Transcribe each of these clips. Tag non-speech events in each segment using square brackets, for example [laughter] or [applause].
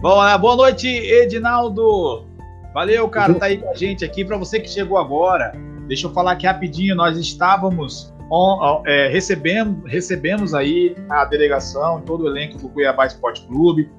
Bom, lá, boa noite, Edinaldo. Valeu, cara, tá aí com a gente aqui. Para você que chegou agora, deixa eu falar aqui rapidinho. Nós estávamos on, é, recebendo, recebemos aí a delegação, todo o elenco do Cuiabá Esporte Clube.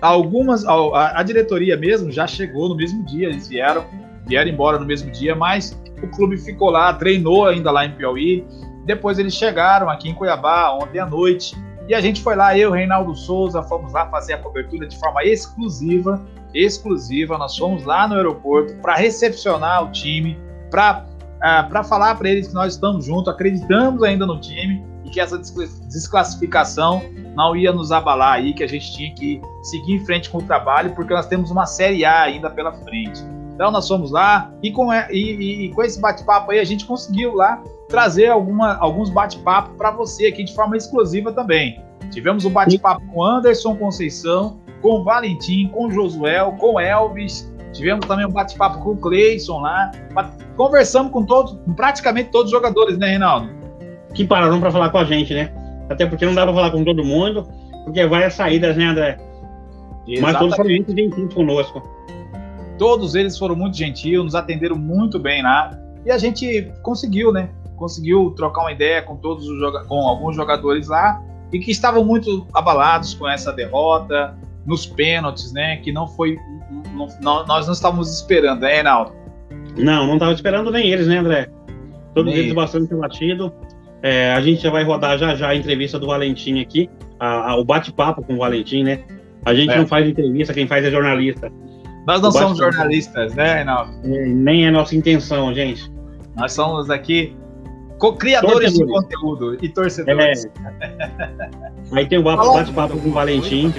Algumas, a, a diretoria mesmo já chegou no mesmo dia, eles vieram, vieram embora no mesmo dia, mas o clube ficou lá, treinou ainda lá em Piauí. Depois eles chegaram aqui em Cuiabá ontem à noite e a gente foi lá, eu, Reinaldo Souza, fomos lá fazer a cobertura de forma exclusiva. Exclusiva, nós fomos lá no aeroporto para recepcionar o time, para uh, para falar para eles que nós estamos juntos, acreditamos ainda no time e que essa desclassificação não ia nos abalar aí, que a gente tinha que seguir em frente com o trabalho, porque nós temos uma Série A ainda pela frente. Então nós fomos lá e com, e, e, e com esse bate-papo aí a gente conseguiu lá trazer alguma, alguns bate-papo para você aqui de forma exclusiva também. Tivemos um bate-papo com Anderson Conceição, com Valentim, com Josuel, com Elvis. Tivemos também um bate-papo com o Cleison lá. Conversamos com todos, praticamente todos os jogadores, né, Reinaldo? Que pararam para falar com a gente, né? Até porque não dá para falar com todo mundo, porque vai as saídas, né, André? Exatamente. Mas todos foram muito gentis conosco. Todos eles foram muito gentis, nos atenderam muito bem lá. E a gente conseguiu, né? Conseguiu trocar uma ideia com todos os com alguns jogadores lá e que estavam muito abalados com essa derrota nos pênaltis, né? Que não foi, não, não, nós não estávamos esperando, né, Reinaldo? Não, não estava esperando nem eles, né, André? Todos nem. eles bastante batido. É, a gente já vai rodar já já a entrevista do Valentim aqui, a, a, o bate-papo com o Valentim, né? A gente é. não faz entrevista, quem faz é jornalista. Nós não somos jornalistas, né, Reinaldo? É, nem é nossa intenção, gente. Nós somos aqui criadores de conteúdo e torcedores. É. Aí tem o bate-papo com o Valentim.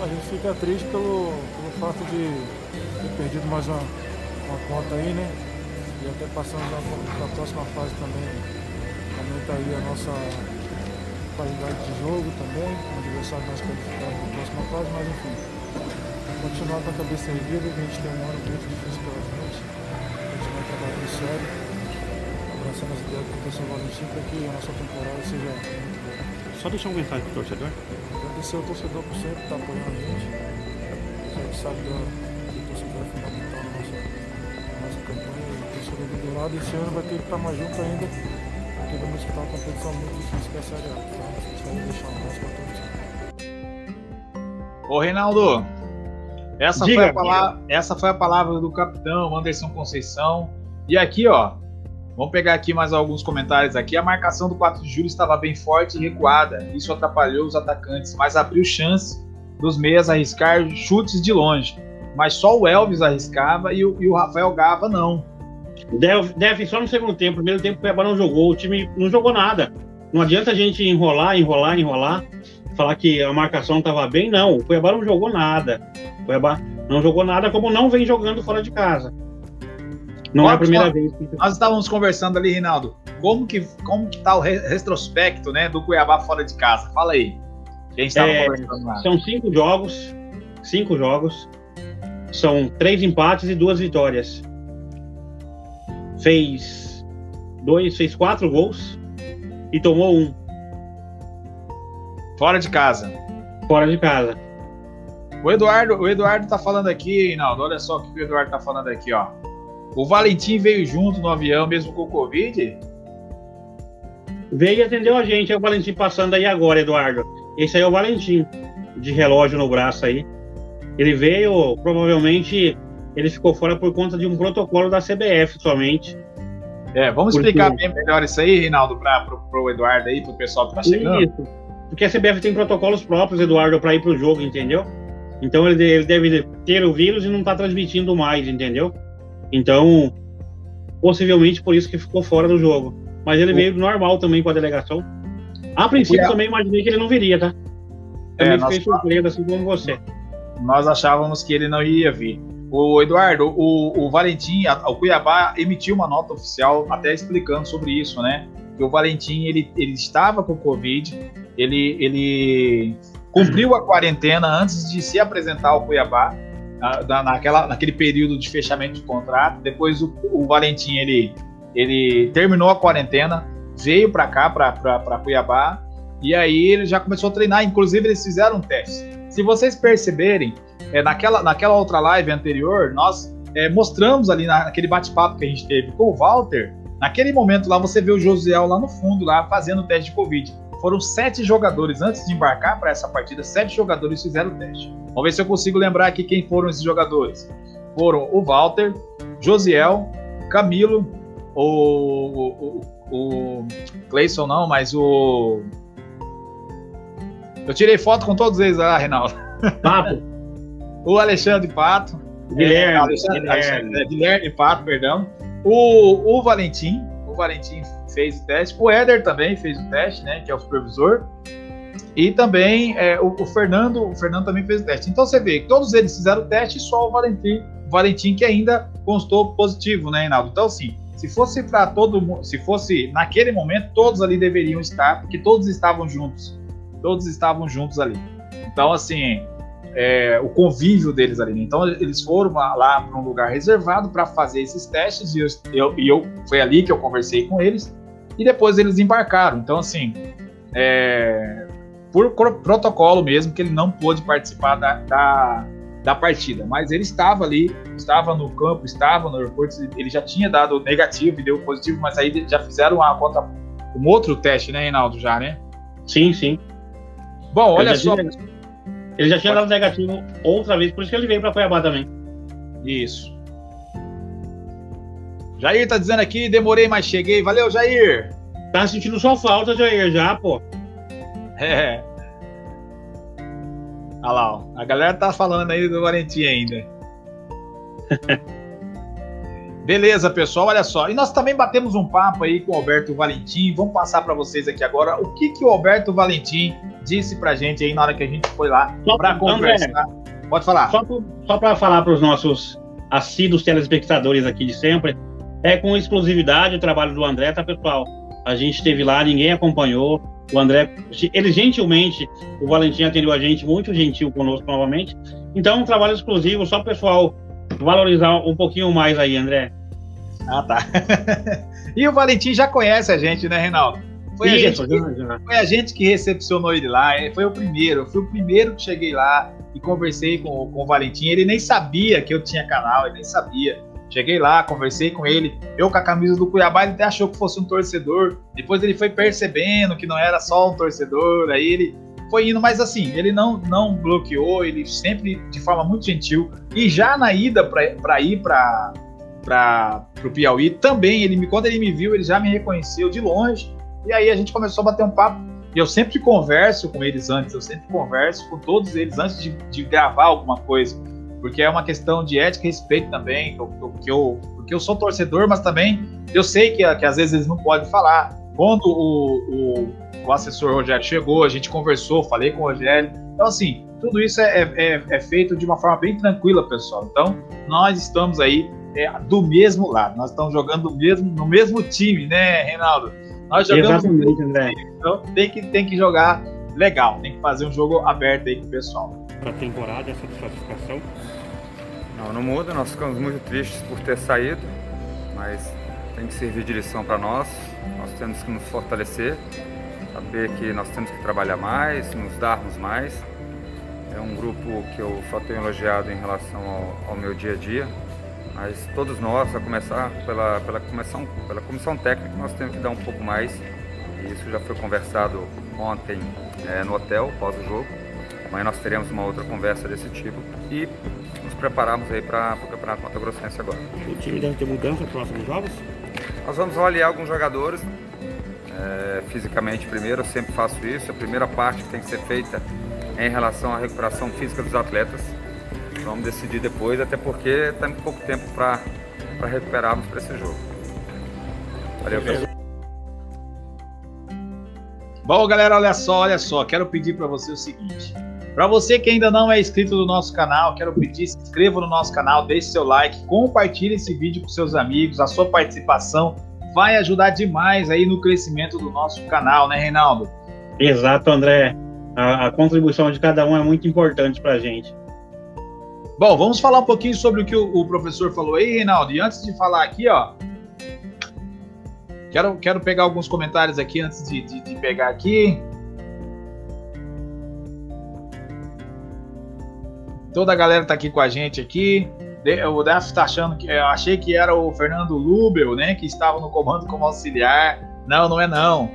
A gente fica triste pelo, pelo fato de ter perdido mais uma, uma conta aí, né? E até passando para a próxima fase também. Aumenta aí a nossa qualidade de jogo também, com adversário mais qualificado na próxima fase, mas enfim. Continuar com a cabeça erguida, a gente tem um ano muito difícil pela frente. Continuar trabalhando sério abraçando as ideias do professor Valentim para que a nossa temporada seja Só deixar um mensagem para o torcedor. Agradecer ao torcedor por sempre estar apoiando a gente. A gente sabe que o torcedor é fundamental na nossa, na nossa campanha. O torcedor do Dourado esse ano vai ter que estar mais junto ainda, porque vamos disputar uma competição muito difícil que é a Série A. Então, a gente vai deixar um abraço para todos. Ô Reinaldo, essa foi, a palavra, essa foi a palavra do capitão Anderson Conceição. E aqui, ó, Vamos pegar aqui mais alguns comentários aqui. A marcação do 4 de julho estava bem forte e recuada. Isso atrapalhou os atacantes, mas abriu chance dos meias arriscar chutes de longe. Mas só o Elvis arriscava e o, e o Rafael Gava não. Deve, só no segundo tempo. Primeiro tempo o Cuiabá não jogou. O time não jogou nada. Não adianta a gente enrolar, enrolar, enrolar. Falar que a marcação estava bem. Não, o Cuiabá não jogou nada. O Cuiabá não jogou nada como não vem jogando fora de casa. Não é a primeira vez. Que... Nós estávamos conversando ali, Rinaldo. Como que como que tá o retrospecto, né, do Cuiabá fora de casa? Fala aí. Quem estava é, conversando lá? São cinco jogos, cinco jogos. São três empates e duas vitórias. Fez dois, fez quatro gols e tomou um. Fora de casa. Fora de casa. O Eduardo, o Eduardo tá falando aqui, Rinaldo. Olha só o que o Eduardo tá falando aqui, ó. O Valentim veio junto no avião, mesmo com o Covid? Veio e atendeu a gente. É o Valentim passando aí agora, Eduardo. Esse aí é o Valentim, de relógio no braço aí. Ele veio, provavelmente, ele ficou fora por conta de um protocolo da CBF somente. É, vamos porque... explicar bem melhor isso aí, Reinaldo, para o Eduardo aí, para o pessoal que está chegando. Isso. Porque a CBF tem protocolos próprios, Eduardo, para ir para o jogo, entendeu? Então ele, ele deve ter o vírus e não está transmitindo mais, entendeu? Então, possivelmente por isso que ficou fora do jogo. Mas ele veio normal também com a delegação. A princípio, também imaginei que ele não viria, tá? Também é, fiquei nós... surpreso, assim como você. Nós achávamos que ele não ia vir. O Eduardo, o, o Valentim, a, o Cuiabá emitiu uma nota oficial até explicando sobre isso, né? Que o Valentim ele, ele estava com Covid, ele, ele cumpriu a quarentena antes de se apresentar ao Cuiabá na, naquela, naquele período de fechamento de contrato. Depois o, o Valentim ele, ele terminou a quarentena, veio para cá, para Cuiabá, E aí ele já começou a treinar, inclusive eles fizeram um teste. Se vocês perceberem, é, naquela, naquela outra live anterior, nós é, mostramos ali na, naquele bate-papo que a gente teve com o Walter, naquele momento lá você vê o Josiel lá no fundo, lá fazendo o teste de Covid. Foram sete jogadores antes de embarcar para essa partida, sete jogadores fizeram o teste. Vamos ver se eu consigo lembrar aqui quem foram esses jogadores. Foram o Walter, Josiel, Camilo, o, o, o Clayson não, mas o. Eu tirei foto com todos eles lá, Reinaldo. Pato. [laughs] o Alexandre Pato. Guilherme. É, Alexandre, Guilherme. Alexandre, é, Guilherme Pato, perdão. O, o Valentim. O Valentim fez o teste. O Éder também fez o teste, né? Que é o supervisor. E também é, o, o Fernando, o Fernando também fez o teste. Então você vê que todos eles fizeram o teste, só o Valentim, o Valentim que ainda constou positivo, né, Reinaldo? Então, assim, se fosse para todo mundo, se fosse naquele momento, todos ali deveriam estar, porque todos estavam juntos. Todos estavam juntos ali. Então, assim, é, o convívio deles ali. Né? Então, eles foram lá para um lugar reservado para fazer esses testes e eu, eu, eu, foi ali que eu conversei com eles e depois eles embarcaram. Então, assim, é, por protocolo mesmo, que ele não pôde participar da, da, da, partida. Mas ele estava ali, estava no campo, estava no aeroporto, ele já tinha dado negativo e deu positivo, mas aí já fizeram uma contra, um outro teste, né, Reinaldo, já, né? Sim, sim. Bom, olha ele só. Tinha, ele já tinha dado negativo outra vez, por isso que ele veio para Cuiabá também. Isso. Jair tá dizendo aqui, demorei, mas cheguei. Valeu, Jair! Tá sentindo só falta, Jair, já, pô. É. Olha lá, ó. a galera tá falando aí do Valentim ainda. [laughs] Beleza, pessoal, olha só. E nós também batemos um papo aí com o Alberto Valentim. Vamos passar para vocês aqui agora o que, que o Alberto Valentim disse pra gente aí na hora que a gente foi lá para conversar. Pode falar. Só para falar para os nossos assíduos telespectadores aqui de sempre, é com exclusividade o trabalho do André, tá, pessoal? A gente esteve lá, ninguém acompanhou. O André, ele gentilmente, o Valentim atendeu a gente, muito gentil conosco novamente. Então, um trabalho exclusivo, só o pessoal valorizar um pouquinho mais aí, André. Ah, tá. [laughs] e o Valentim já conhece a gente, né, Reinaldo? Foi, Isso, a gente que, foi a gente que recepcionou ele lá, foi o primeiro, eu fui o primeiro que cheguei lá e conversei com, com o Valentim. Ele nem sabia que eu tinha canal, ele nem sabia. Cheguei lá, conversei com ele. Eu com a camisa do Cuiabá, ele até achou que fosse um torcedor. Depois ele foi percebendo que não era só um torcedor. Aí ele foi indo, mas assim, ele não, não bloqueou, ele sempre de forma muito gentil. E já na ida para ir para o Piauí, também, ele me, quando ele me viu, ele já me reconheceu de longe. E aí a gente começou a bater um papo. E eu sempre converso com eles antes, eu sempre converso com todos eles antes de, de gravar alguma coisa porque é uma questão de ética e respeito também, que eu, porque eu sou torcedor, mas também eu sei que, que às vezes eles não podem falar. Quando o, o, o, assessor Rogério chegou, a gente conversou, falei com o Rogério. Então, assim, tudo isso é, é, é feito de uma forma bem tranquila, pessoal. Então, nós estamos aí é, do mesmo lado, nós estamos jogando no mesmo, no mesmo time, né, Reinaldo? Nós jogamos Exatamente, André. Então, tem que, tem que jogar legal, tem que fazer um jogo aberto aí com o pessoal. Para a temporada, essa satisfação não, não muda, nós ficamos muito tristes por ter saído, mas tem que servir de lição para nós. Nós temos que nos fortalecer, saber que nós temos que trabalhar mais, nos darmos mais. É um grupo que eu só tenho elogiado em relação ao, ao meu dia a dia, mas todos nós, a começar pela, pela, comissão, pela comissão técnica, nós temos que dar um pouco mais. E isso já foi conversado ontem é, no hotel, pós o jogo. Amanhã nós teremos uma outra conversa desse tipo. E nos prepararmos aí para o Campeonato Mato Grossense agora. O time deve ter mudança próximos jogos? Nós vamos avaliar alguns jogadores, é, fisicamente primeiro, eu sempre faço isso. A primeira parte que tem que ser feita é em relação à recuperação física dos atletas. Vamos decidir depois, até porque temos pouco tempo para recuperarmos para esse jogo. Valeu, pessoal. Bom, galera, olha só, olha só, quero pedir para você o seguinte. Para você que ainda não é inscrito no nosso canal, quero pedir, se inscreva no nosso canal, deixe seu like, compartilhe esse vídeo com seus amigos, a sua participação vai ajudar demais aí no crescimento do nosso canal, né, Reinaldo? Exato, André. A, a contribuição de cada um é muito importante para a gente. Bom, vamos falar um pouquinho sobre o que o, o, professor falou aí, Reinaldo. E antes de falar aqui, ó, quero, quero pegar alguns comentários aqui antes de, de, de pegar aqui. Toda a galera tá aqui com a gente aqui. O Def tá achando que. Eu achei que era o Fernando Lubel, né? Que estava no comando como auxiliar. Não, não é não.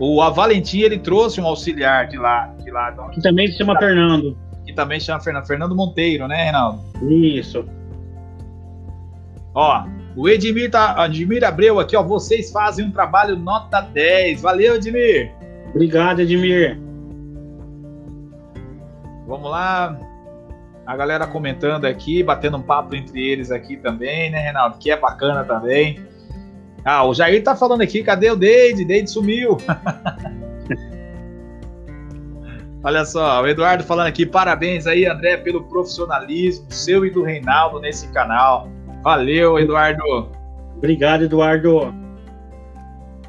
O a Valentim ele trouxe um auxiliar de lá, de lá. Que também se chama Fernando. Que também se chama Fernando, Fernando Monteiro, né, Reinaldo? Isso. Ó, o Edmir, tá, Edmir Abreu aqui, ó. Vocês fazem um trabalho nota 10. Valeu, Edmir. Obrigado, Edmir. Vamos lá. A galera comentando aqui, batendo um papo entre eles aqui também, né, Reinaldo? Que é bacana também. Ah, o Jair tá falando aqui, cadê o Deide? Deide sumiu. [laughs] Olha só, o Eduardo falando aqui, parabéns aí, André, pelo profissionalismo seu e do Reinaldo nesse canal. Valeu, Eduardo. Obrigado, Eduardo.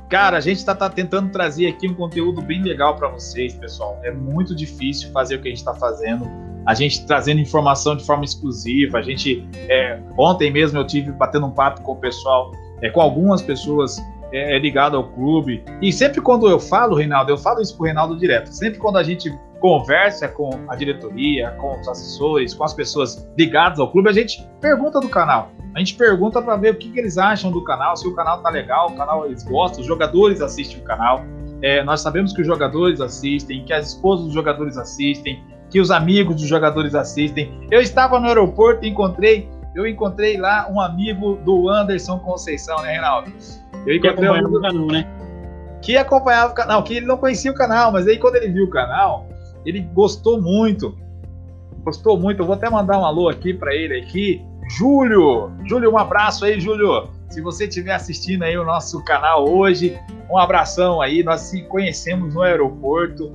Cara, a gente está tá tentando trazer aqui um conteúdo bem legal para vocês, pessoal. É muito difícil fazer o que a gente está fazendo. A gente trazendo informação de forma exclusiva. A gente é, ontem mesmo eu tive batendo um papo com o pessoal, é, com algumas pessoas é, é ligado ao clube. E sempre quando eu falo, Reinaldo, eu falo isso pro Reinaldo direto. Sempre quando a gente conversa com a diretoria, com os assessores, com as pessoas ligadas ao clube, a gente pergunta do canal. A gente pergunta para ver o que, que, eles acham do canal, se o canal tá legal, o canal eles gostam, os jogadores assistem o canal. É, nós sabemos que os jogadores assistem, que as esposas dos jogadores assistem, que os amigos dos jogadores assistem. Eu estava no aeroporto e encontrei, eu encontrei lá um amigo do Anderson Conceição, né, Reinaldo? Eu encontrei que acompanhava um, o canal, né? Que acompanhava o canal, que ele não conhecia o canal, mas aí quando ele viu o canal, ele gostou muito. Gostou muito. Eu vou até mandar um alô aqui para ele aqui. Júlio! Júlio, um abraço aí, Júlio. Se você estiver assistindo aí o nosso canal hoje, um abração aí. Nós se conhecemos no aeroporto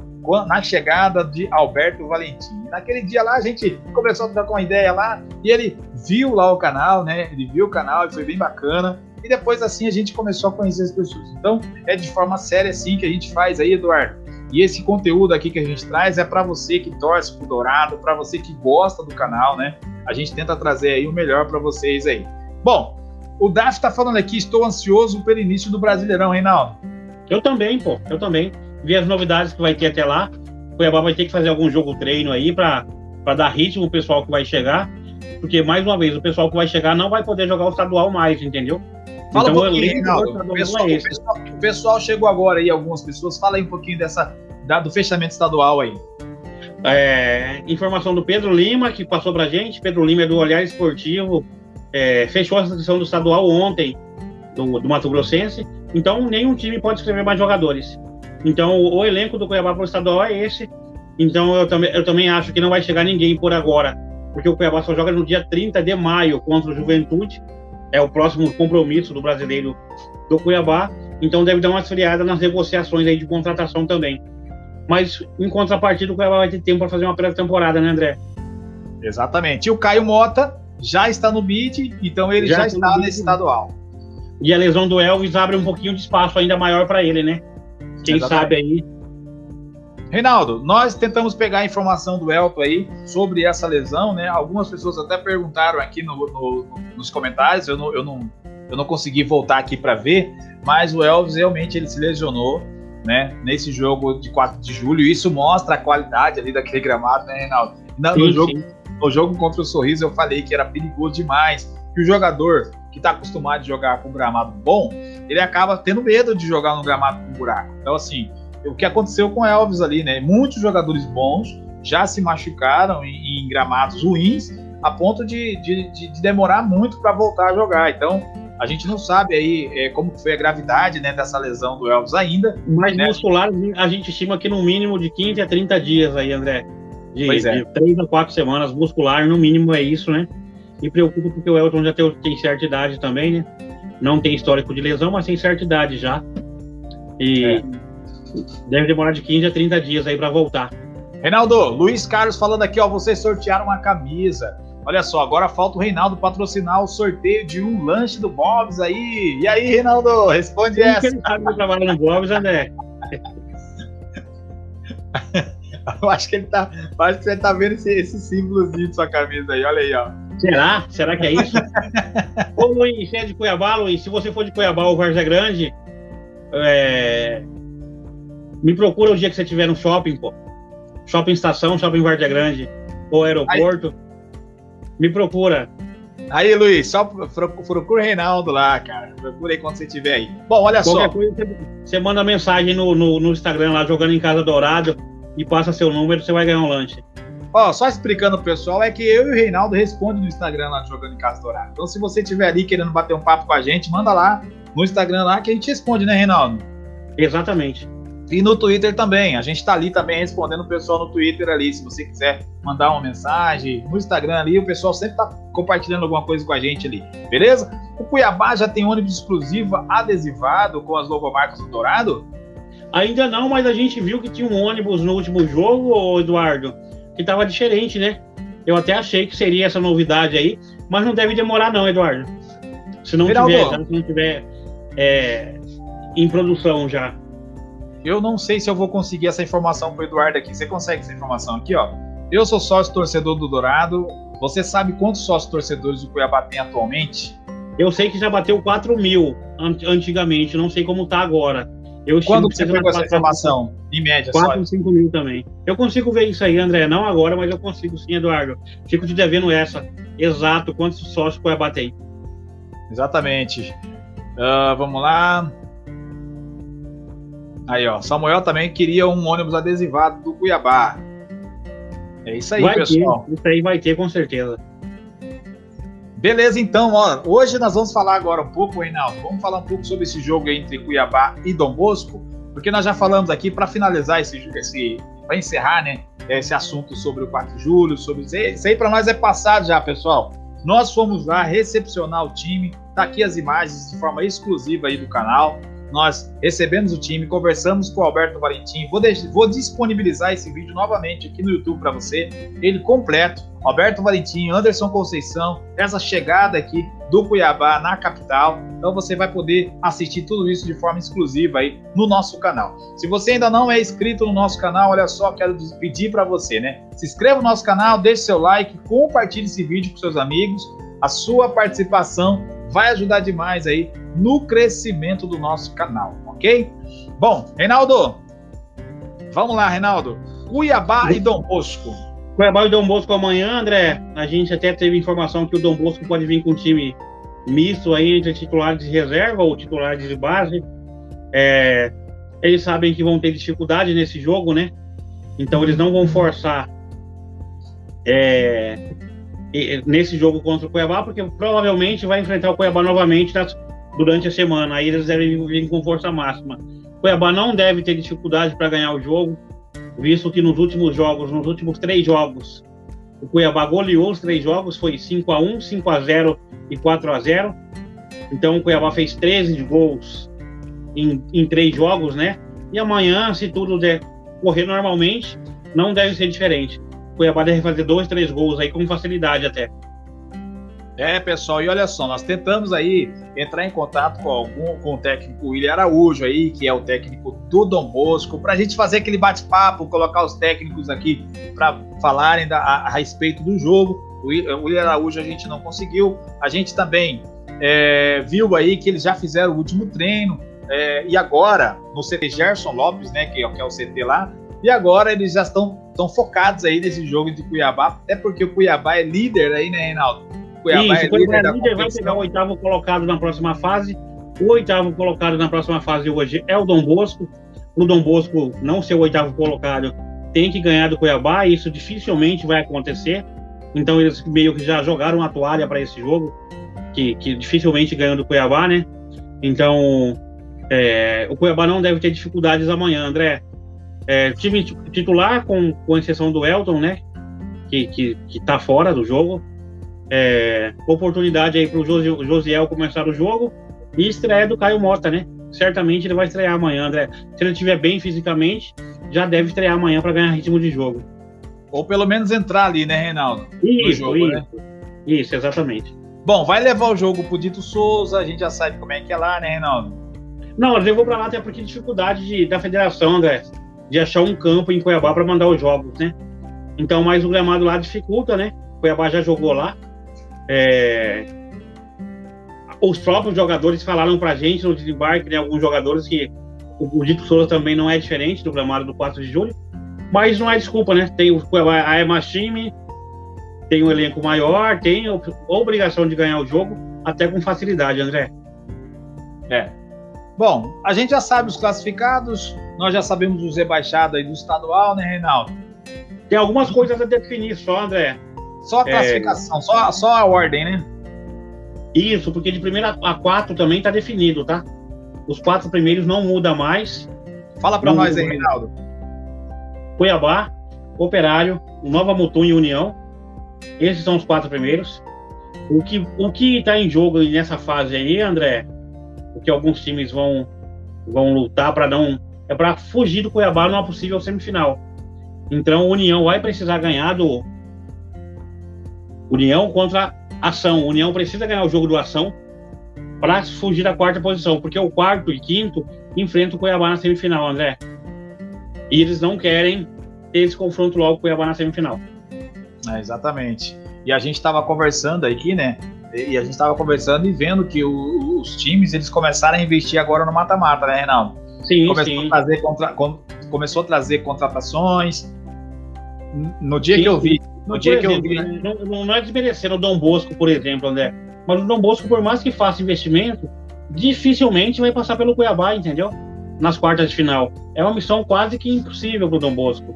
na chegada de Alberto Valentim. Naquele dia lá a gente começou a trocar uma ideia lá e ele viu lá o canal, né? Ele viu o canal e foi bem bacana. E depois assim a gente começou a conhecer as pessoas. Então é de forma séria assim que a gente faz aí, Eduardo. E esse conteúdo aqui que a gente traz é para você que torce pro Dourado, para você que gosta do canal, né? A gente tenta trazer aí o melhor para vocês aí. Bom, o Daf está falando aqui, estou ansioso pelo início do Brasileirão, Reinaldo. Eu também, pô, eu também. Vi as novidades que vai ter até lá. O Cuiabá vai ter que fazer algum jogo treino aí para dar ritmo o pessoal que vai chegar. Porque, mais uma vez, o pessoal que vai chegar não vai poder jogar o estadual mais, entendeu? Fala então, um pouquinho, Reinaldo. O pessoal, é o, pessoal, o pessoal, chegou agora aí, algumas pessoas. Fala aí um pouquinho dessa, da, do fechamento estadual aí. É, informação do Pedro Lima, que passou pra gente. Pedro Lima é do Olhar Esportivo. É, fechou a inscrição do estadual ontem, do, do Mato Grossense. Então, nenhum time pode escrever mais jogadores. Então, o, o elenco do Cuiabá para o estadual é esse. Então, eu também, eu também acho que não vai chegar ninguém por agora. Porque o Cuiabá só joga no dia 30 de maio contra o Juventude é o próximo compromisso do brasileiro do Cuiabá, então deve dar uma esfriada nas negociações aí de contratação também. Mas em contrapartida, o Cuiabá vai ter tempo para fazer uma pré-temporada, né, André? Exatamente. E o Caio Mota já está no bid, então ele já, já está nesse estadual. E a lesão do Elvis abre um pouquinho de espaço ainda maior para ele, né? Quem Exatamente. sabe aí Reinaldo, nós tentamos pegar a informação do Elton aí sobre essa lesão, né? Algumas pessoas até perguntaram aqui no, no, nos comentários, eu não, eu, não, eu não consegui voltar aqui para ver, mas o Elvis realmente ele se lesionou, né? Nesse jogo de 4 de julho, isso mostra a qualidade ali daquele gramado, né, Reinaldo? No, sim, jogo, sim. no jogo contra o Sorriso eu falei que era perigoso demais, que o jogador que está acostumado a jogar com gramado bom, ele acaba tendo medo de jogar no gramado com buraco. Então, assim, o que aconteceu com Elvis ali, né? Muitos jogadores bons já se machucaram em, em gramados ruins a ponto de, de, de demorar muito para voltar a jogar. Então, a gente não sabe aí é, como foi a gravidade né, dessa lesão do Elvis ainda. Mas né? muscular, a gente estima que no mínimo de 15 a 30 dias aí, André. De, pois é. de 3 a 4 semanas, muscular, no mínimo é isso, né? E preocupa porque o Elton já tem, tem certa idade também, né? Não tem histórico de lesão, mas tem certa idade já. E é. Deve demorar de 15 a 30 dias aí para voltar. Reinaldo, Luiz Carlos falando aqui, ó, vocês sortearam uma camisa. Olha só, agora falta o Reinaldo patrocinar o sorteio de um lanche do Bob's aí. E aí, Reinaldo, responde Como essa. Que ele sabe trabalha no Bob's, André? [laughs] eu acho que ele tá, acho que você tá vendo esse, esse símbolozinho de sua camisa aí, olha aí, ó. Será? Será que é isso? [laughs] Ô Luiz, você é de Cuiabá, Luiz? Se você for de Cuiabá ou Várzea Grande, é, me procura o dia que você estiver no shopping, pô. Shopping Estação, Shopping Vardia Grande ou aeroporto, aí. me procura. Aí, Luiz, só procura o Reinaldo lá, cara. Procura aí quando você estiver aí. Bom, olha Qualquer só. Coisa, você manda mensagem no, no, no Instagram lá, jogando em Casa Dourado, e passa seu número, você vai ganhar um lanche. Ó, só explicando pro pessoal, é que eu e o Reinaldo respondem no Instagram lá Jogando em Casa Dourado. Então, se você estiver ali querendo bater um papo com a gente, manda lá no Instagram lá que a gente responde, né, Reinaldo? Exatamente. E no Twitter também. A gente tá ali também respondendo o pessoal no Twitter ali. Se você quiser mandar uma mensagem, no Instagram ali, o pessoal sempre tá compartilhando alguma coisa com a gente ali. Beleza? O Cuiabá já tem ônibus exclusivo adesivado com as logomarcas do Dourado? Ainda não, mas a gente viu que tinha um ônibus no último jogo, Eduardo que estava diferente, né? Eu até achei que seria essa novidade aí, mas não deve demorar não, Eduardo. Se não Geraldo. tiver, se não tiver é, em produção já. Eu não sei se eu vou conseguir essa informação pro Eduardo aqui. Você consegue essa informação aqui, ó? Eu sou sócio torcedor do Dourado. Você sabe quantos sócios torcedores o Cuiabá tem atualmente? Eu sei que já bateu 4 mil antigamente, não sei como tá agora. Eu Quando você pegou essa informação? Em média, 4 ou 5 mil também. Eu consigo ver isso aí, André. Não agora, mas eu consigo sim, Eduardo. Fico te devendo essa. Exato, quantos sócios o Cuiabá tem. Exatamente. Uh, vamos lá. Aí, ó. Samuel também queria um ônibus adesivado do Cuiabá. É isso aí, vai pessoal. Ter, isso aí vai ter, com certeza. Beleza, então, ó, hoje nós vamos falar agora um pouco, Reinaldo, vamos falar um pouco sobre esse jogo entre Cuiabá e Dom Bosco, porque nós já falamos aqui para finalizar esse, esse para encerrar, né, esse assunto sobre o 4 de julho, sobre isso aí, isso aí para nós é passado já, pessoal. Nós fomos lá recepcionar o time, tá aqui as imagens de forma exclusiva aí do canal. Nós recebemos o time, conversamos com o Alberto Valentim. Vou, vou disponibilizar esse vídeo novamente aqui no YouTube para você, ele completo. Alberto Valentim, Anderson Conceição, essa chegada aqui do Cuiabá na capital. Então você vai poder assistir tudo isso de forma exclusiva aí no nosso canal. Se você ainda não é inscrito no nosso canal, olha só, quero pedir para você, né? Se inscreva no nosso canal, deixe seu like, compartilhe esse vídeo com seus amigos. A sua participação vai ajudar demais aí no crescimento do nosso canal, ok? Bom, Reinaldo, vamos lá, Reinaldo. Cuiabá e Dom Bosco. Cuiabá e Dom Bosco amanhã, André. A gente até teve informação que o Dom Bosco pode vir com um time misto aí entre titulares de reserva ou titulares de base. É, eles sabem que vão ter dificuldade nesse jogo, né? Então eles não vão forçar é, nesse jogo contra o Cuiabá, porque provavelmente vai enfrentar o Cuiabá novamente durante a semana. Aí eles devem vir com força máxima. O Cuiabá não deve ter dificuldade para ganhar o jogo visto que nos últimos jogos, nos últimos três jogos, o Cuiabá goleou os três jogos, foi 5 a 1 5 a 0 e 4 a 0 Então o Cuiabá fez 13 gols em, em três jogos, né? E amanhã, se tudo der correr normalmente, não deve ser diferente. Cuiabá deve fazer dois, três gols aí com facilidade até. É, pessoal, e olha só, nós tentamos aí entrar em contato com algum com o técnico William Araújo aí, que é o técnico do Dom Bosco, para a gente fazer aquele bate-papo, colocar os técnicos aqui para falarem da, a, a, respeito do jogo. O William Araújo a gente não conseguiu. A gente também é, viu aí que eles já fizeram o último treino é, e agora no CT Gerson Lopes, né, que é, que é o CT lá, e agora eles já estão, estão focados aí nesse jogo de Cuiabá, até porque o Cuiabá é líder aí, né, Reinaldo? Cuiabá Isso, é líder, é líder vai pegar o oitavo colocado na próxima fase. O oitavo colocado na próxima fase hoje é o Dom Bosco. O Dom Bosco não ser o oitavo colocado tem que ganhar do Cuiabá, e isso dificilmente vai acontecer. Então eles meio que já jogaram a toalha para esse jogo, que, que dificilmente ganham do Cuiabá, né? Então é, o Cuiabá não deve ter dificuldades amanhã, André. É, time titular, com, com exceção do Elton, né? Que, que, que tá fora do jogo é, oportunidade aí para o Josiel começar o jogo e estreia do Caio Mota, né? Certamente ele vai estrear amanhã, André. Se ele estiver bem fisicamente, já deve estrear amanhã para ganhar ritmo de jogo. Ou pelo menos entrar ali, né, Reinaldo? Isso, jogo, isso. Né? Isso, exatamente. Bom, vai levar o jogo pro Dito Souza, a gente já sabe como é que é lá, né, Reinaldo? Não, levou para lá até porque dificuldade de, da federação, André, de achar um campo em Cuiabá para mandar os jogos, né? Então, mais o gramado lá dificulta, né? Cuiabá já jogou lá. É, os próprios jogadores falaram para a gente no desembarque, né, alguns jogadores, que o, o Dito Souza também não é diferente do gramado do 4 de julho. Mas não é desculpa, né? Tem o Cuiabá é mais time, tem um elenco maior, tem a obrigação de ganhar o jogo, até com facilidade, André. É. Bom, a gente já sabe os classificados, nós já sabemos os rebaixados aí do estadual, né, Reinaldo? Tem algumas coisas a definir só, André. Só a é. classificação, é... só, só a ordem, né? Isso, porque de primeira a quatro também está definido, tá? Os quatro primeiros não muda mais. Fala para nós aí, Reinaldo. Cuiabá, Operário, Nova Mutum e União. Esses são os quatro primeiros. O que o que está em jogo nessa fase aí, André, o que alguns times vão vão lutar para não é para fugir do Cuiabá numa possível semifinal. Então, o União vai precisar ganhar do União contra Ação. União precisa ganhar o jogo do Ação para fugir da quarta posição, porque o quarto e quinto enfrentam o Cuiabá na semifinal, André. E eles não querem ter esse confronto logo com o Cuiabá na semifinal. É, exatamente. E a gente estava conversando aqui, né? E a gente estava conversando e vendo que o, os times eles começaram a investir agora no mata-mata, né, Reinaldo? Sim, começou sim. A trazer contra, começou a trazer contratações. No dia sim, que eu vi, no dia exemplo, que eu vi, não, não é desmerecendo o Dom Bosco, por exemplo, André. Mas o Dom Bosco, por mais que faça investimento, dificilmente vai passar pelo Cuiabá, entendeu? Nas quartas de final. É uma missão quase que impossível para o Dom Bosco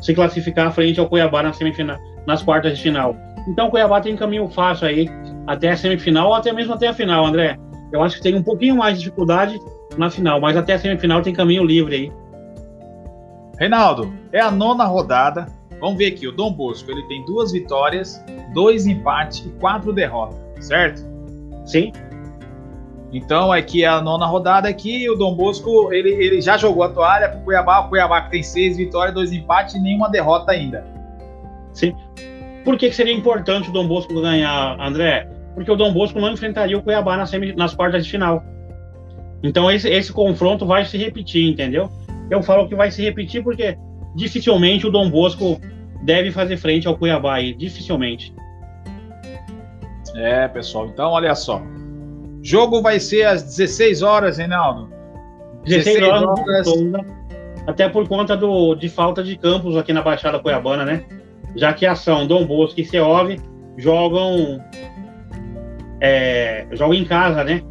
se classificar frente ao Cuiabá na semifinal, nas quartas de final. Então o Cuiabá tem caminho fácil aí até a semifinal ou até mesmo até a final, André. Eu acho que tem um pouquinho mais de dificuldade na final, mas até a semifinal tem caminho livre aí. Reinaldo, é a nona rodada. Vamos ver aqui, o Dom Bosco, ele tem duas vitórias, dois empates e quatro derrotas, certo? Sim. Então aqui é a nona rodada aqui, o Dom Bosco, ele, ele já jogou a toalha pro Cuiabá, o Cuiabá que tem seis vitórias, dois empates e nenhuma derrota ainda. Sim. Por que, que seria importante o Dom Bosco ganhar, André? Porque o Dom Bosco não enfrentaria o Cuiabá nas, nas quartas de final. Então esse, esse confronto vai se repetir, entendeu? Eu falo que vai se repetir porque dificilmente o Dom Bosco deve fazer frente ao Cuiabá aí, dificilmente. É, pessoal, então olha só. Jogo vai ser às 16 horas, Reinaldo. 16, 16 horas. horas. Até por conta do, de falta de campos aqui na Baixada Cuiabana, né? Já que ação Dom Bosco e Seove jogam é, jogam em casa, né?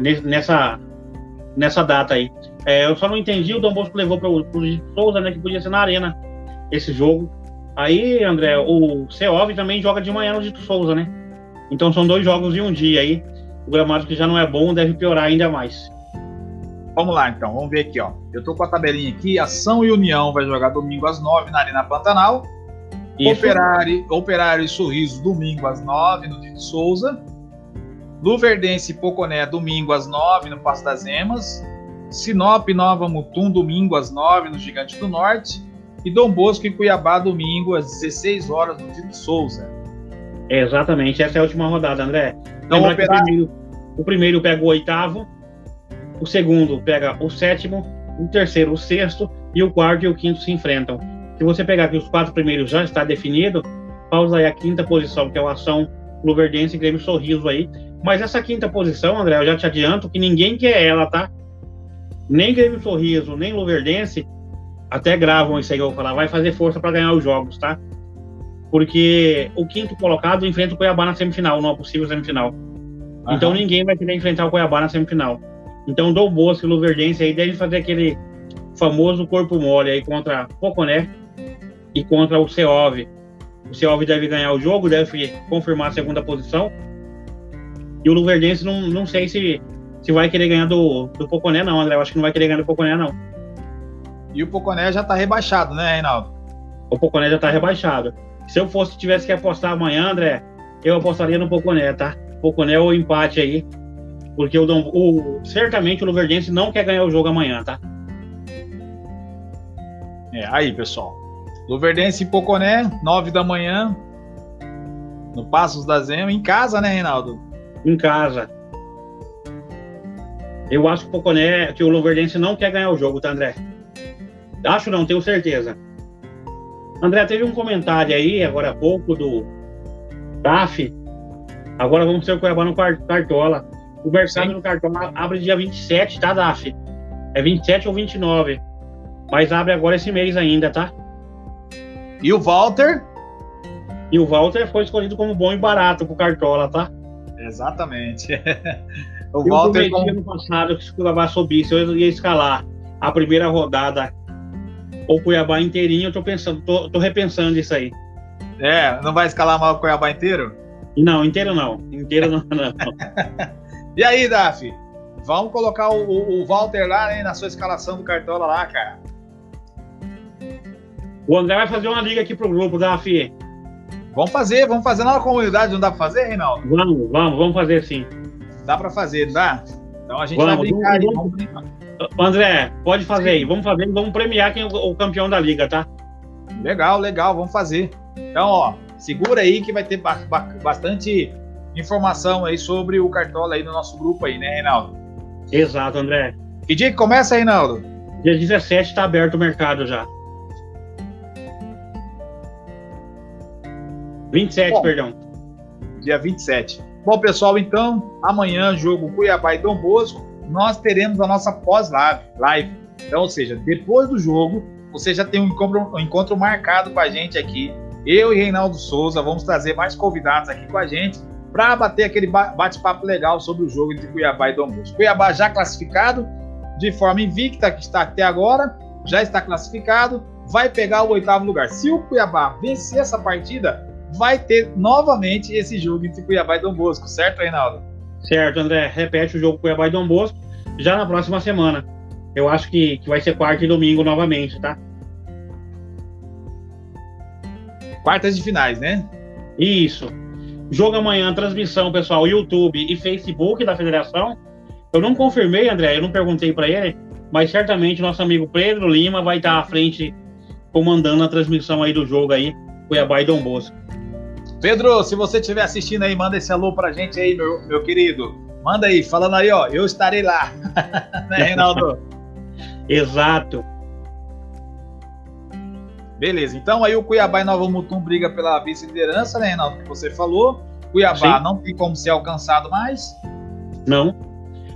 nessa, nessa data aí. É, eu só não entendi, o Dom Bosco levou para o Souza, né, que podia ser na Arena esse jogo. Aí, André, o Ceov também joga de manhã no Dito Souza, né? Então são dois jogos em um dia aí. O gramado que já não é bom deve piorar ainda mais. Vamos lá então, vamos ver aqui, ó. Eu tô com a tabelinha aqui. Ação e União vai jogar domingo às nove na Arena Pantanal. Operário, Operário e Sorriso domingo às nove no Dito Souza. Luverdense e Poconé, domingo às 9 no Passo das Emas. Sinop Nova Mutum, domingo às 9 no Gigante do Norte. E Dom Bosco e Cuiabá, domingo às 16 horas no Tito Souza. É, exatamente, essa é a última rodada, André. Então, Lembra operar... que o primeiro, o primeiro pega o oitavo, o segundo pega o sétimo, o terceiro o sexto e o quarto e o quinto se enfrentam. Se você pegar que os quatro primeiros já está definido, pausa aí a quinta posição, que é o Ação Luverdense e Grêmio Sorriso aí, mas essa quinta posição, André, eu já te adianto que ninguém quer ela, tá? Nem Grêmio Sorriso, nem Luverdense, até gravam isso aí que eu vou falar, vai fazer força para ganhar os jogos, tá? Porque o quinto colocado enfrenta o Cuiabá na semifinal, numa possível semifinal. Aham. Então ninguém vai querer enfrentar o Cuiabá na semifinal. Então Dom Bosco e Luverdense aí devem fazer aquele famoso corpo mole aí contra Poconé e contra o Ceov. O Ceov deve ganhar o jogo, deve confirmar a segunda posição e o Luverdense não, não sei se, se vai querer ganhar do, do Poconé, não, André. Eu acho que não vai querer ganhar do Poconé, não. E o Poconé já tá rebaixado, né, Reinaldo? O Poconé já tá rebaixado. Se eu fosse tivesse que apostar amanhã, André, eu apostaria no Poconé, tá? Poconé ou empate aí. Porque o, o, certamente o Luverdense não quer ganhar o jogo amanhã, tá? É, aí, pessoal. Luverdense e Poconé, 9 da manhã, no Passos da Zema, em casa, né, Reinaldo? em casa. Eu acho que o Poconé, que o Luverdense não quer ganhar o jogo, tá, André? Acho não, tenho certeza. André, teve um comentário aí, agora há pouco, do TAF. Agora vamos ter o Cuiabá no Cartola. O Versátil no Cartola abre dia 27, tá, DAF? É 27 ou 29. Mas abre agora esse mês ainda, tá? E o Walter? E o Walter foi escolhido como bom e barato pro Cartola, tá? Exatamente. [laughs] o eu Walter. Como... ano passado que se o Cuiabá subisse, eu ia escalar a primeira rodada o Cuiabá inteirinho. Eu tô pensando, tô, tô repensando isso aí. É, não vai escalar mal o Cuiabá inteiro? Não, inteiro não. Inteiro não. [laughs] não. e aí, Daf? Vamos colocar o, o, Walter lá né, na sua escalação do Cartola lá, cara. O André vai fazer uma liga aqui pro grupo da FIE. Vamos fazer, vamos fazer na comunidade, não dá pra fazer, Reinaldo? Vamos, vamos, vamos fazer sim. Dá pra fazer, dá? Então a gente vamos, vai brincar vamos, vamos, brincar. André, pode fazer aí, vamos fazer, vamos premiar quem é o, campeão da liga, tá? Legal, legal, vamos fazer. Então, ó, segura aí que vai ter bastante informação aí sobre o Cartola aí no nosso grupo aí, né, Reinaldo? Exato, André. Que dia que começa, Reinaldo? Dia 17 está aberto o mercado já. 27, Bom, perdão. Dia 27. Bom, pessoal, então, amanhã, jogo Cuiabá e Dom Bosco, nós teremos a nossa pós-live. Então, ou seja, depois do jogo, você já tem um encontro, um encontro marcado com a gente aqui. Eu e Reinaldo Souza vamos trazer mais convidados aqui com a gente para bater aquele bate-papo legal sobre o jogo entre Cuiabá e Dom Bosco. Cuiabá já classificado de forma invicta, que está até agora, já está classificado, vai pegar o oitavo lugar. Se o Cuiabá vencer essa partida, vai ter novamente esse jogo entre Cuiabá e Dom Bosco, certo, Reinaldo? Certo, André. Repete o jogo Cuiabá e Dom Bosco já na próxima semana. Eu acho que, que vai ser quarta e domingo novamente, tá? Quartas de finais, né? Isso. Jogo amanhã, transmissão, pessoal, YouTube e Facebook da federação. Eu não confirmei, André, eu não perguntei para ele, mas certamente nosso amigo Pedro Lima vai estar à frente comandando a transmissão aí do jogo aí, Cuiabá e Dom Bosco. Pedro, se você estiver assistindo aí, manda esse alô pra gente aí, meu, meu querido. Manda aí, falando aí, ó, eu estarei lá. [laughs] né, Reinaldo? [laughs] Exato. Beleza, então aí o Cuiabá e Nova Mutum briga pela vice-liderança, né, Reinaldo, que você falou. Cuiabá Sim. não tem como ser alcançado mais. Não.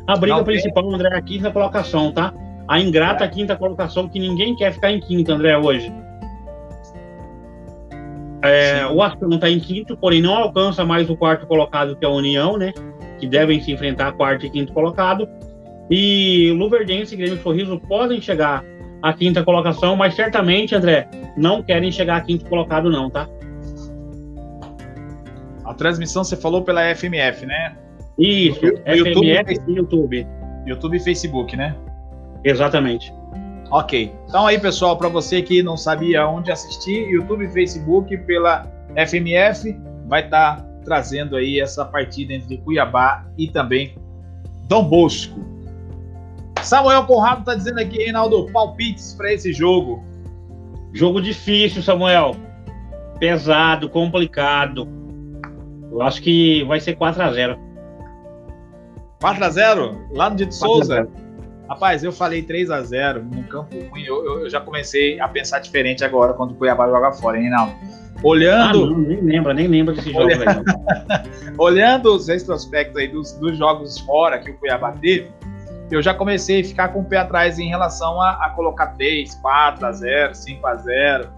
A briga não principal, tem. André, é a quinta colocação, tá? A ingrata é. quinta colocação, que ninguém quer ficar em quinta, André, hoje. É, o Aston está em quinto, porém não alcança mais o quarto colocado, que é a União, né? Que devem se enfrentar quarto e quinto colocado. E Luverdense e Grêmio Sorriso podem chegar à quinta colocação, mas certamente, André, não querem chegar à quinto colocado, não, tá? A transmissão você falou pela FMF, né? Isso, FMF YouTube, e YouTube. YouTube e Facebook, né? Exatamente. Ok. Então aí, pessoal, para você que não sabia onde assistir, YouTube e Facebook pela FMF vai estar tá trazendo aí essa partida entre Cuiabá e também Dom Bosco. Samuel Conrado está dizendo aqui, Reinaldo, palpites para esse jogo. Jogo difícil, Samuel. Pesado, complicado. Eu acho que vai ser 4 a 0 4 a 0 Lá no Dito Souza? Rapaz, eu falei 3 a 0 num campo ruim. Eu, eu, já comecei a pensar diferente agora quando o Cuiabá joga fora, hein, Reinaldo? Olhando. Ah, não, nem lembra, nem lembra desse jogo Olhando, aí, [laughs] Olhando os retrospectos aí dos, dos, jogos fora que o Cuiabá teve, eu já comecei a ficar com o pé atrás em relação a, a colocar 3, 4 a 0, 5 a 0.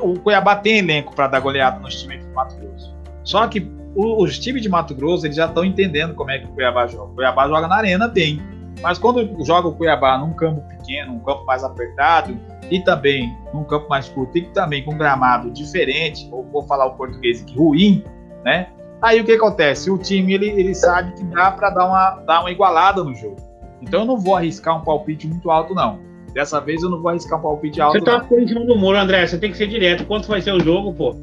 O Cuiabá tem elenco para dar goleada nos times do Mato Grosso. Só que os times de Mato Grosso eles já estão entendendo como é que o Cuiabá joga. O Cuiabá joga na arena bem mas quando joga o Cuiabá num campo pequeno, um campo mais apertado e também num campo mais curto e também com um gramado diferente, ou vou falar o português aqui, ruim, né? Aí o que acontece? O time ele, ele sabe que dá para dar uma, dar uma igualada no jogo. Então eu não vou arriscar um palpite muito alto, não. Dessa vez eu não vou arriscar um palpite alto. Você tá ficando em cima do muro, André. Você tem que ser direto. Quanto vai ser o jogo, pô?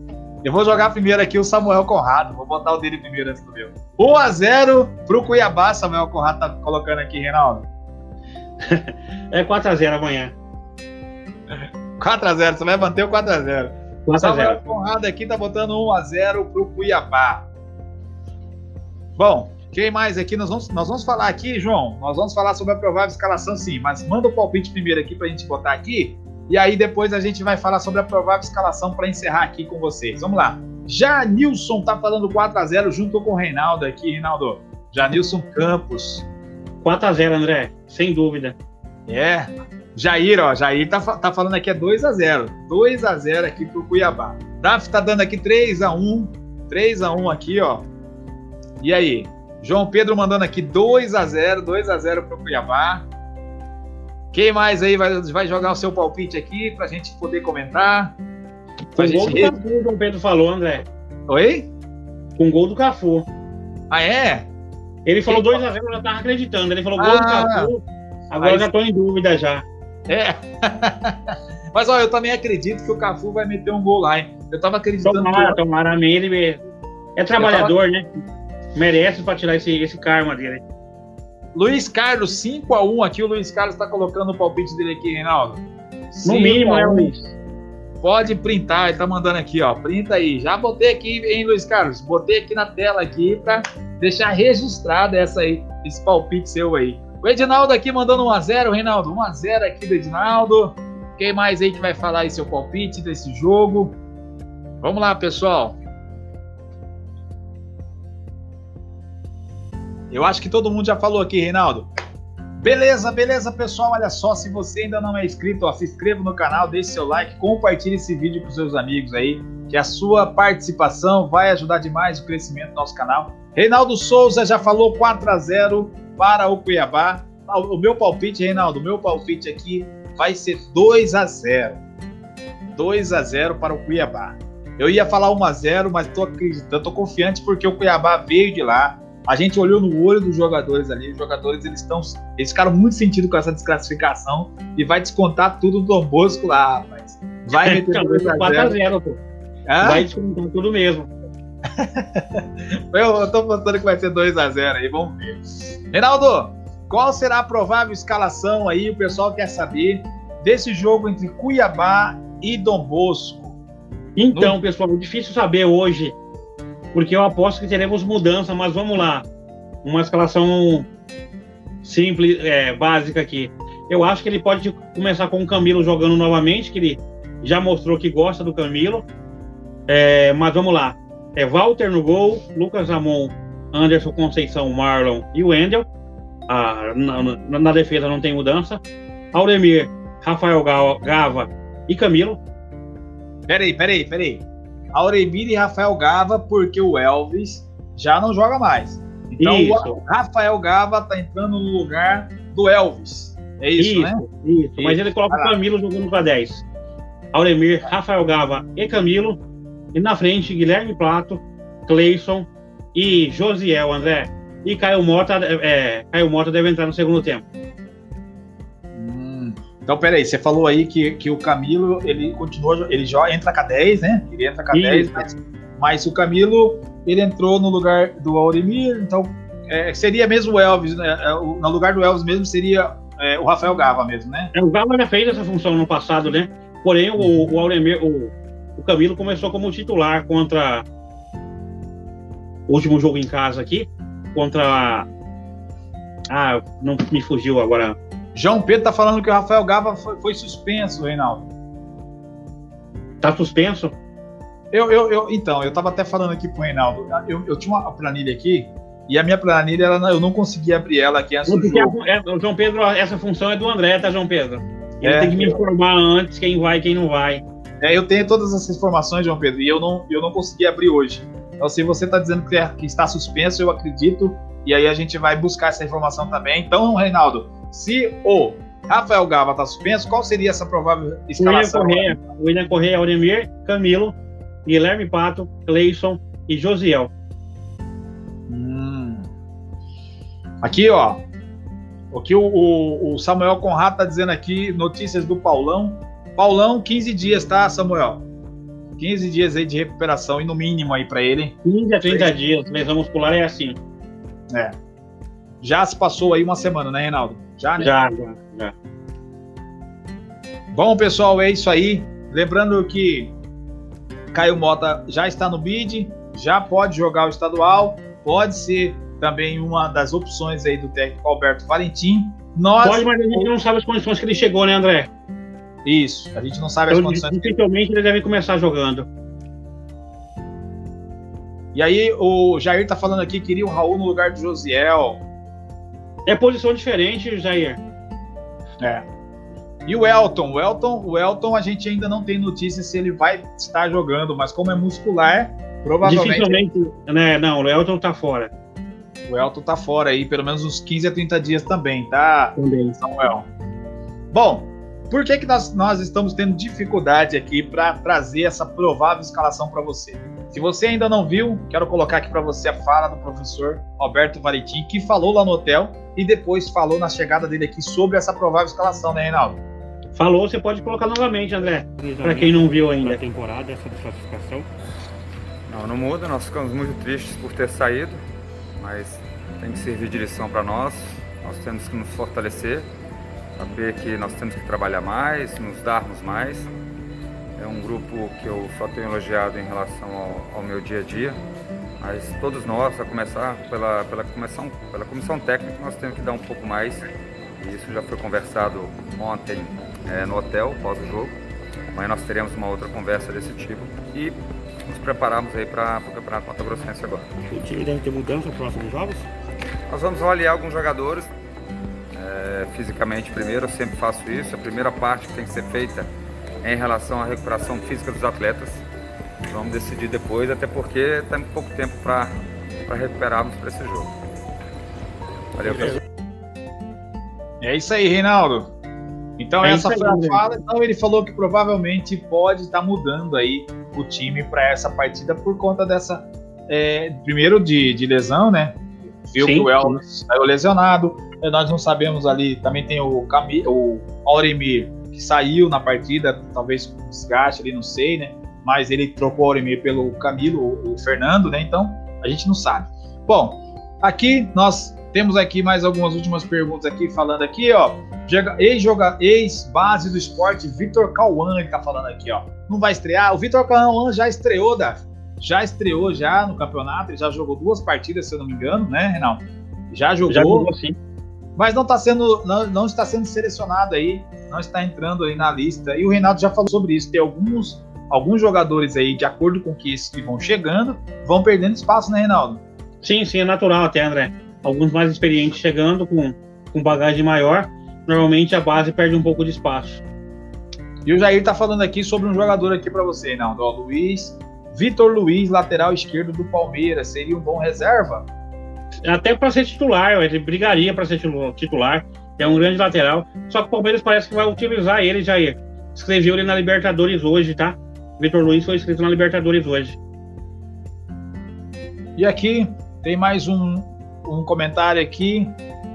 Eu vou jogar primeiro aqui o Samuel Conrado. Vou botar o dele primeiro antes do meu. 1x0 pro Cuiabá, Samuel Conrado tá colocando aqui, Reinaldo. [laughs] é 4x0 amanhã. [laughs] 4x0, você vai manter o 4x0. O Samuel Conrado aqui tá botando 1x0 pro Cuiabá. Bom, quem mais aqui? Nós vamos, nós vamos falar aqui, João. Nós vamos falar sobre a provável escalação, sim. Mas manda o palpite primeiro aqui pra gente botar aqui. E aí depois a gente vai falar sobre a provável escalação para encerrar aqui com vocês. Vamos lá. Janilson tá falando 4 a 0 junto com o Reinaldo aqui, Reinaldo. Janilson Campos. 4 a 0 André, sem dúvida. É. Jair, ó, Jair tá, tá falando aqui é 2x0. 2x0 aqui pro Cuiabá. Daf tá dando aqui 3x1. 3x1 aqui, ó. E aí? João Pedro mandando aqui 2x0. 2x0 pro Cuiabá. Quem mais aí vai, vai jogar o seu palpite aqui pra gente poder comentar? Com gol do Cafu, o João Pedro falou, André. Oi? Com gol do Cafu. Ah, é? Ele falou 2x0, eu já tava acreditando. Ele falou gol ah, do Cafu. Agora aí... já tô em dúvida já. É. [laughs] Mas ó, eu também acredito que o Cafu vai meter um gol lá, hein? Eu tava acreditando. Tomara, que... tomara. Ele é trabalhador, tava... né? Merece pra tirar esse, esse karma dele. Luiz Carlos, 5x1 aqui. O Luiz Carlos tá colocando o palpite dele aqui, Reinaldo. No mínimo, né, Luiz? Pode printar, ele tá mandando aqui, ó. Printa aí. Já botei aqui, hein, Luiz Carlos? Botei aqui na tela aqui pra deixar registrado essa aí, esse palpite seu aí. O Edinaldo aqui mandando 1x0, Reinaldo. 1x0 aqui do Edinaldo. Quem mais aí que vai falar aí seu palpite desse jogo? Vamos lá, pessoal. Eu acho que todo mundo já falou aqui, Reinaldo. Beleza, beleza, pessoal. Olha só, se você ainda não é inscrito, ó, se inscreva no canal, deixe seu like, compartilhe esse vídeo com seus amigos aí, que a sua participação vai ajudar demais o crescimento do nosso canal. Reinaldo Souza já falou 4 a 0 para o Cuiabá. O meu palpite, Reinaldo, o meu palpite aqui vai ser 2 a 0. 2 a 0 para o Cuiabá. Eu ia falar 1 a 0, mas tô acreditando, tô confiante porque o Cuiabá veio de lá. A gente olhou no olho dos jogadores ali, os jogadores eles estão, eles ficaram muito sentidos com essa desclassificação e vai descontar tudo do Dom Bosco lá, rapaz. Vai meter [laughs] 2 a 4 a 0, pô. Vai descontar tudo mesmo. [laughs] eu, eu tô pensando que vai ser 2 a 0 aí, vamos ver. Reinaldo, qual será a provável escalação aí? O pessoal quer saber desse jogo entre Cuiabá e Dom Bosco. Então, no... pessoal, é difícil saber hoje, porque eu aposto que teremos mudança, mas vamos lá. Uma escalação simples, é, básica aqui. Eu acho que ele pode começar com o Camilo jogando novamente, que ele já mostrou que gosta do Camilo. É, mas vamos lá. É Walter no gol, Lucas Ramon Anderson Conceição, Marlon e Wendel. Ah, na, na, na, defesa não tem mudança. Auremir, Rafael Gava e Camilo. Peraí, peraí, peraí. Auremir e Rafael Gava, porque o Elvis já não joga mais. Então isso. o Rafael Gava tá entrando no lugar do Elvis. É isso, isso né? Isso, mas ele coloca o Camilo jogando para 10. Auremir, Rafael Gava e Camilo. E na frente, Guilherme Plato, Cleison e Josiel, André. E Caio Mota, é, Caio Mota deve entrar no segundo tempo. Então, peraí, você falou aí que, que o Camilo, ele continua, ele já entra com a 10, né? Ele entra com a 10, mas, mas, o Camilo, ele entrou no lugar do Auremir, então é, seria mesmo o Elvis, né? É, no lugar do Elvis mesmo seria é, o Rafael Gava mesmo, né? É, o Gava já fez essa função no passado, né? Porém, o, o Auremir, o, o Camilo começou como titular contra último jogo em casa aqui, contra. Ah, não me fugiu agora. João Pedro tá falando que o Rafael Gava foi, foi suspenso, Reinaldo. Tá suspenso? Eu, eu, eu, então, eu tava até falando aqui pro Reinaldo. Eu, eu tinha uma planilha aqui e a minha planilha ela, eu não conseguia abrir ela aqui antes do jogo. É, João Pedro, essa função é do André, tá, João Pedro? Ele é, tem que me informar antes quem vai e quem não vai. É, eu tenho todas essas informações, João Pedro, e eu não, eu não consegui abrir hoje. Então, se você está dizendo que, é, que, está suspenso, eu acredito, e aí a gente vai buscar essa informação também. Então, Reinaldo, se o Rafael Gava está suspenso, qual seria essa provável escalação? William Correia, William Correia, Auremir, Camilo, Guilherme Pato, Cleison e Josiel. Hum. Aqui, ó. O que o, o, o Samuel Conrado está dizendo aqui, notícias do Paulão. Paulão, 15 dias, tá, Samuel? 15 dias aí de recuperação e no mínimo aí para ele. 15 a 30 dias, lesão muscular é assim. É. Já se passou aí uma semana, né, Reinaldo? Já, né? Já, já, já. Bom, pessoal, é isso aí. Lembrando que Caio Mota já está no bid, já pode jogar o estadual, pode ser também uma das opções aí do técnico Alberto Valentim. Nós... Pode, mas a gente não sabe as condições que ele chegou, né, André? Isso, a gente não sabe então, as condições. Dificilmente ele deve começar jogando. E aí o Jair tá falando aqui que queria o Raul no lugar do Josiel. É posição diferente, Jair. É. E o Elton, o Elton, o Elton, a gente ainda não tem notícia se ele vai estar jogando, mas como é muscular, provavelmente. Dificilmente, né? Não, o Elton tá fora. O Elton tá fora aí, pelo menos uns 15 a 30 dias também, tá? Também. Samuel. Bom, por que, que nós, nós estamos tendo dificuldade aqui para trazer essa provável escalação para você? Se você ainda não viu, quero colocar aqui para você a fala do professor Alberto Valentim, que falou lá no hotel e depois falou na chegada dele aqui sobre essa provável escalação, né, Reinaldo? Falou, você pode colocar novamente, André, para quem não viu ainda. temporada, essa desclassificação. Não, não muda, nós ficamos muito tristes por ter saído, mas tem que servir de lição para nós, nós temos que nos fortalecer, saber que nós temos que trabalhar mais, nos darmos mais. É um grupo que eu só tenho elogiado em relação ao, ao meu dia a dia, mas todos nós, a começar pela, pela, comissão, pela comissão técnica, nós temos que dar um pouco mais, e isso já foi conversado ontem é, no hotel, pós o jogo. Amanhã nós teremos uma outra conversa desse tipo e nos preparamos aí para o Campeonato Mato Grossense agora. O time deve ter mudança nos próximos jogos? Nós vamos avaliar alguns jogadores é, fisicamente primeiro, eu sempre faço isso. A primeira parte que tem que ser feita é em relação à recuperação física dos atletas. Vamos decidir depois, até porque temos pouco tempo para recuperarmos para esse jogo. Valeu, pessoal. É isso aí, Reinaldo. Então É essa foi a fala. Então ele falou que provavelmente pode estar mudando aí o time para essa partida por conta dessa é, primeiro de, de lesão, né? Viu Sim, que o Elton saiu lesionado. E Nós não sabemos ali. Também tem o Cami, o Auremir que saiu na partida, talvez com desgaste ali, não sei, né? Mas ele trocou o Auremir pelo Camilo, o, Fernando, né? Então a gente não sabe. Bom, aqui nós temos aqui mais algumas últimas perguntas aqui falando aqui, ó. Ex-base do esporte, Vitor Cauã, ele tá falando aqui, ó. Não vai estrear. O Vitor Cauã já estreou, Davi. Já estreou já no campeonato, ele já jogou duas partidas, se eu não me engano, né, Reinaldo? Já jogou, Já jogou sim. Mas não está sendo, não, não está sendo selecionado aí, não está entrando aí na lista. E o Reinaldo já falou sobre isso. Tem alguns, alguns jogadores aí, de acordo com que esses que vão chegando, vão perdendo espaço, né, Reinaldo? Sim, sim, é natural até, André. Alguns mais experientes chegando com, com bagagem maior, normalmente a base perde um pouco de espaço. E o Jair tá falando aqui sobre um jogador aqui para você, Reinaldo. Ó, Luiz, Vitor Luiz, lateral esquerdo do Palmeiras, seria um bom reserva? Até para ser titular, ele brigaria para ser titu- titular. É um grande lateral. Só que o Palmeiras parece que vai utilizar ele, Jair. Escreveu ele na Libertadores hoje, tá? Vitor Luiz foi escrito na Libertadores hoje. E aqui tem mais um, um comentário aqui.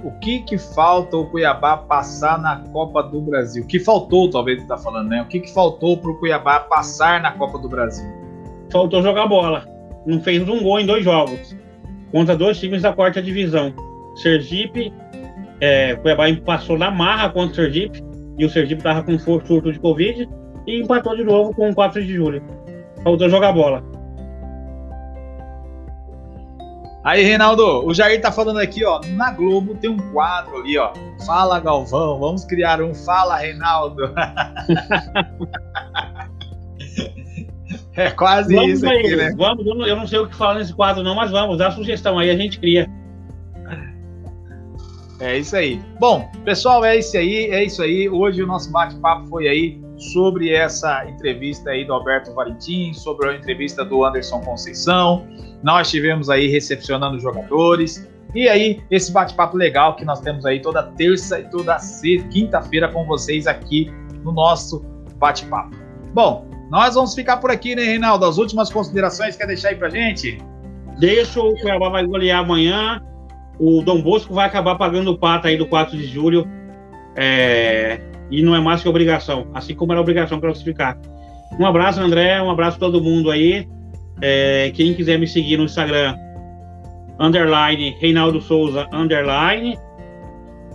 O que que falta o Cuiabá passar na Copa do Brasil? O que faltou, talvez ele tá falando, né? O que que faltou pro Cuiabá passar na Copa do Brasil? Faltou jogar bola. Não fez um gol em dois jogos. Contra dois times da quarta divisão. Sergipe, é, Cuiabá passou na marra contra o Sergipe. E o Sergipe tava com surto de Covid. E empatou de novo com o 4 de julho. Faltou jogar bola. Aí, Reinaldo, o Jair tá falando aqui, ó, na Globo tem um quadro ali, ó. Fala, Galvão, vamos criar um Fala, Reinaldo. [laughs] é quase Vamos isso aí, aqui, né? vamos. Eu não, eu não sei o que falar nesse quadro, não, mas vamos, dá sugestão aí, a gente cria. É isso aí. Bom, pessoal, é isso aí, é isso aí. Hoje o nosso bate-papo foi aí sobre essa entrevista aí do Alberto Valentim, sobre a entrevista do Anderson Conceição. Nós estivemos aí recepcionando jogadores. E aí, esse bate-papo legal que nós temos aí toda terça e toda quinta-feira com vocês aqui no nosso bate-papo. Bom, nós vamos ficar por aqui, né, Reinaldo? As últimas considerações quer deixar aí pra gente? Deixa o Cuiabá vai golear amanhã. O Dom Bosco vai acabar pagando o pato aí do 4 de julho. É, E não é mais que obrigação, assim como era obrigação classificar. Um abraço, André. Um abraço a todo mundo aí. É, Quem quiser me seguir no Instagram, underline Reinaldo Souza, underline.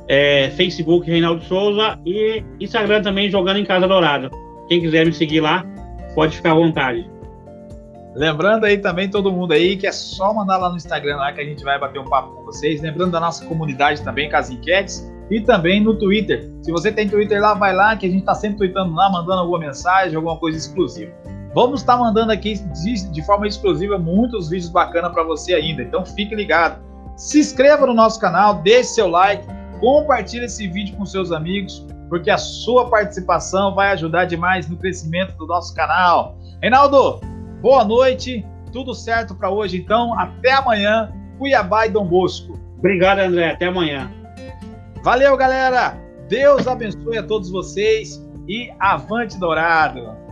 É, Facebook Reinaldo Souza e Instagram também Jogando em Casa Dourado. Quem quiser me seguir lá, pode ficar à vontade. Lembrando aí também todo mundo aí que é só mandar lá no Instagram lá que a gente vai bater um papo com vocês. Lembrando da nossa comunidade também com as enquetes e também no Twitter. Se você tem Twitter lá, vai lá que a gente tá sempre tweetando lá, mandando alguma mensagem, alguma coisa exclusiva. Vamos estar mandando aqui de, de forma exclusiva muitos vídeos bacanas para você ainda. Então fique ligado. Se inscreva no nosso canal, deixe seu like, compartilhe esse vídeo com seus amigos, porque a sua participação vai ajudar demais no crescimento do nosso canal. Reinaldo, boa noite, tudo certo para hoje então, até amanhã, Cuiabá e Dom Bosco. Obrigado, André, até amanhã. Valeu, galera! Deus abençoe a todos vocês e avante dourado!